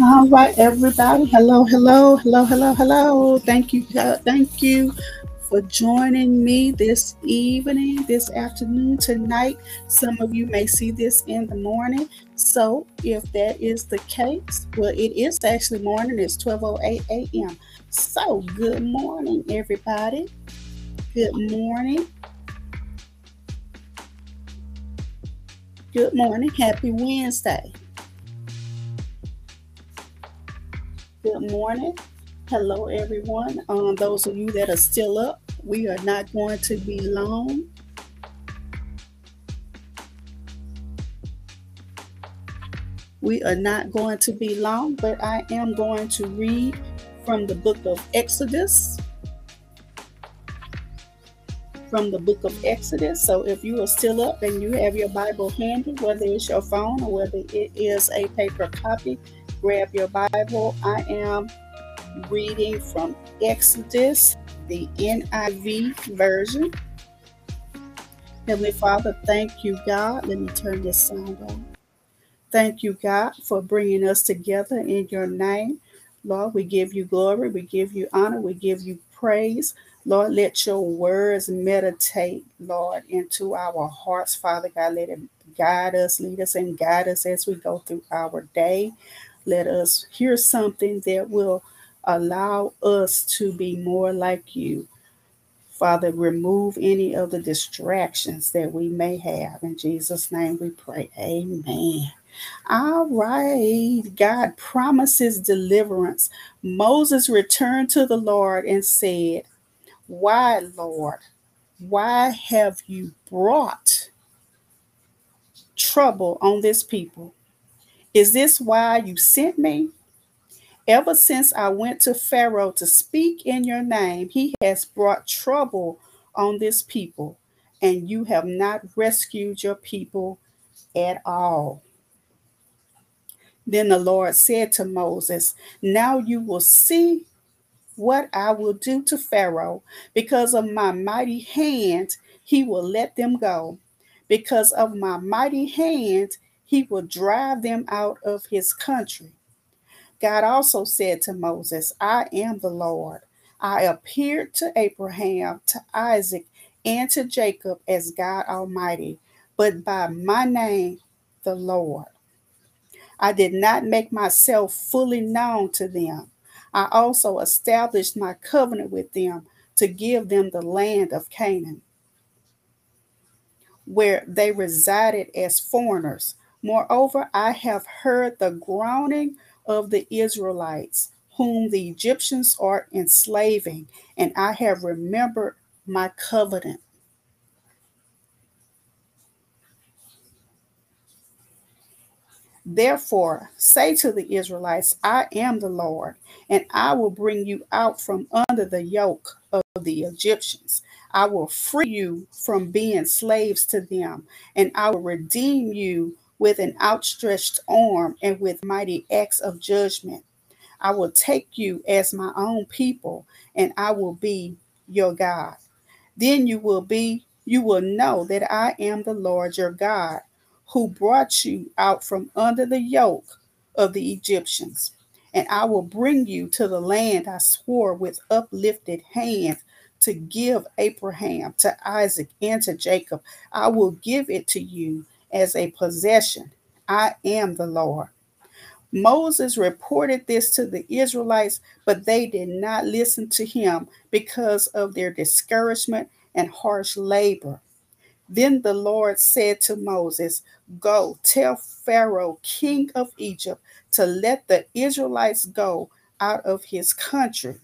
All right, everybody. Hello, hello, hello, hello, hello. Thank you, uh, thank you for joining me this evening, this afternoon, tonight. Some of you may see this in the morning. So, if that is the case, well, it is actually morning. It's 12:08 a.m. So, good morning, everybody. Good morning. Good morning. Happy Wednesday. Good morning. Hello, everyone. Um, those of you that are still up, we are not going to be long. We are not going to be long, but I am going to read from the book of Exodus. From the book of Exodus. So if you are still up and you have your Bible handy, whether it's your phone or whether it is a paper copy, grab your Bible. I am reading from Exodus, the NIV version. Heavenly Father, thank you, God. Let me turn this sound on. Thank you, God, for bringing us together in your name. Lord, we give you glory, we give you honor, we give you praise. Lord, let your words meditate, Lord, into our hearts, Father God. Let it guide us, lead us, and guide us as we go through our day. Let us hear something that will allow us to be more like you. Father, remove any of the distractions that we may have. In Jesus' name we pray. Amen. All right. God promises deliverance. Moses returned to the Lord and said, Why, Lord? Why have you brought trouble on this people? Is this why you sent me? Ever since I went to Pharaoh to speak in your name, he has brought trouble on this people, and you have not rescued your people at all. Then the Lord said to Moses, Now you will see what I will do to Pharaoh. Because of my mighty hand, he will let them go. Because of my mighty hand, he will drive them out of his country. God also said to Moses, I am the Lord. I appeared to Abraham, to Isaac, and to Jacob as God Almighty, but by my name, the Lord. I did not make myself fully known to them. I also established my covenant with them to give them the land of Canaan, where they resided as foreigners Moreover, I have heard the groaning of the Israelites, whom the Egyptians are enslaving, and I have remembered my covenant. Therefore, say to the Israelites, I am the Lord, and I will bring you out from under the yoke of the Egyptians. I will free you from being slaves to them, and I will redeem you with an outstretched arm and with mighty acts of judgment. I will take you as my own people, and I will be your God. Then you will be, you will know that I am the Lord your God, who brought you out from under the yoke of the Egyptians. And I will bring you to the land I swore with uplifted hand to give Abraham, to Isaac, and to Jacob. I will give it to you as a possession. I am the Lord. Moses reported this to the Israelites, but they did not listen to him because of their discouragement and harsh labor. Then the Lord said to Moses, Go tell Pharaoh, king of Egypt, to let the Israelites go out of his country.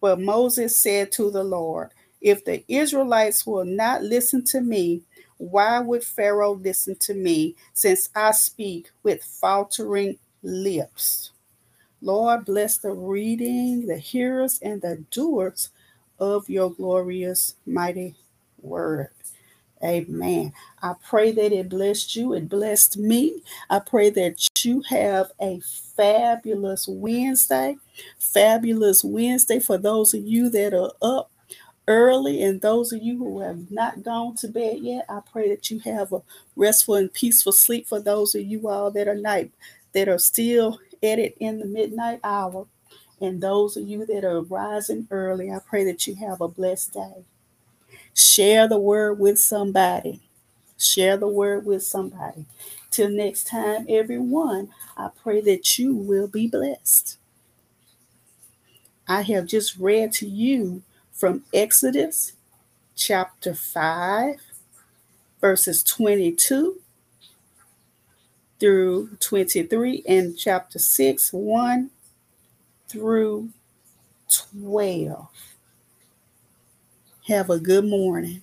But Moses said to the Lord, If the Israelites will not listen to me, why would Pharaoh listen to me since I speak with faltering lips? Lord, bless the reading, the hearers, and the doers of your glorious, mighty word. Amen. I pray that it blessed you. It blessed me. I pray that you have a fabulous Wednesday. Fabulous Wednesday for those of you that are up early. And those of you who have not gone to bed yet, I pray that you have a restful and peaceful sleep for those of you all that are night that are still at it in the midnight hour. And those of you that are rising early, I pray that you have a blessed day. Share the word with somebody. Share the word with somebody. Till next time, everyone, I pray that you will be blessed. I have just read to you from Exodus chapter 5, verses 22 through 23, and chapter 6, 1 through 12. Have a good morning.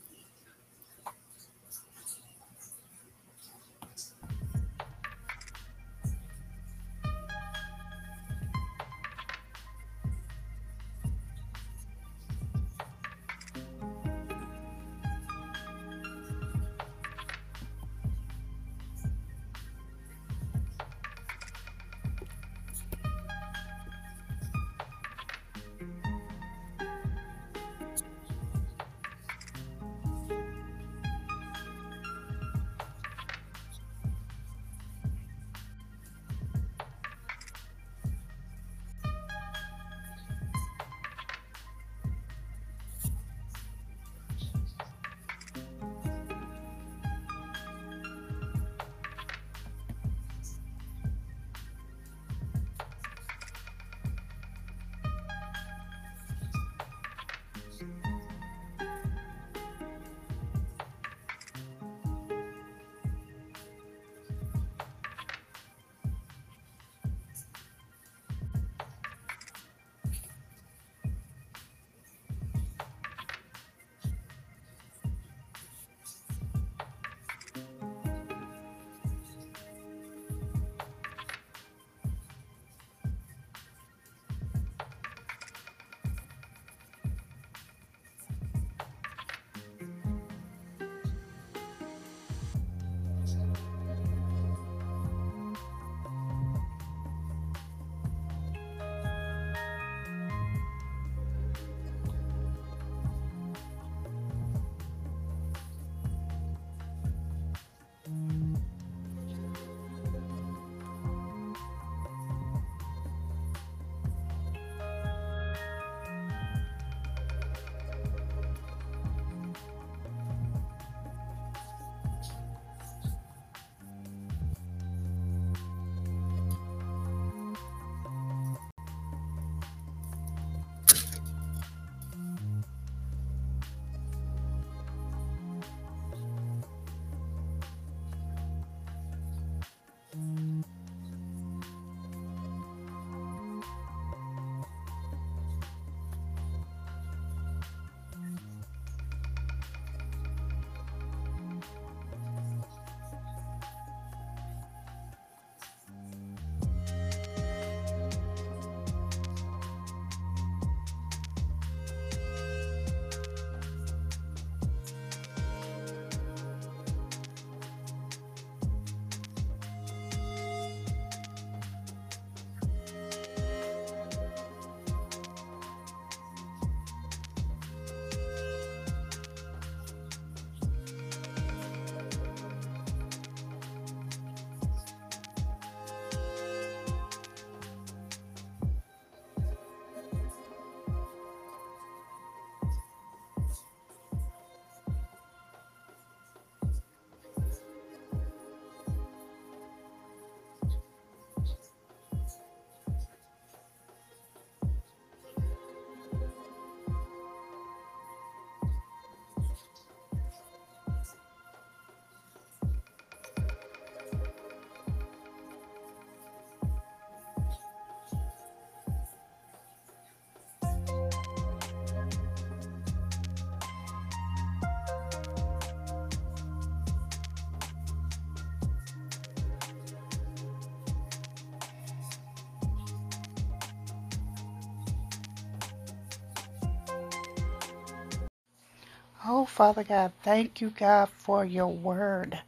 Oh, Father God, thank you, God, for your word.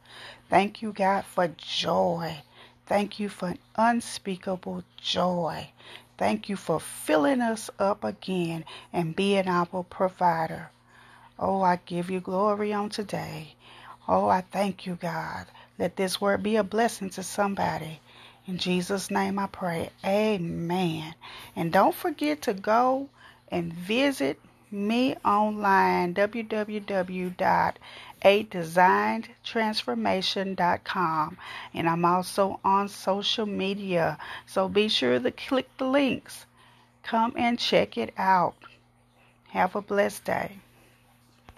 Thank you, God, for joy. Thank you for unspeakable joy. Thank you for filling us up again and being our provider. Oh, I give you glory on today. Oh, I thank you, God. Let this word be a blessing to somebody. In Jesus' name I pray. Amen. And don't forget to go and visit me online www.adesignedtransformation.com and I'm also on social media. So be sure to click the links. Come and check it out. Have a blessed day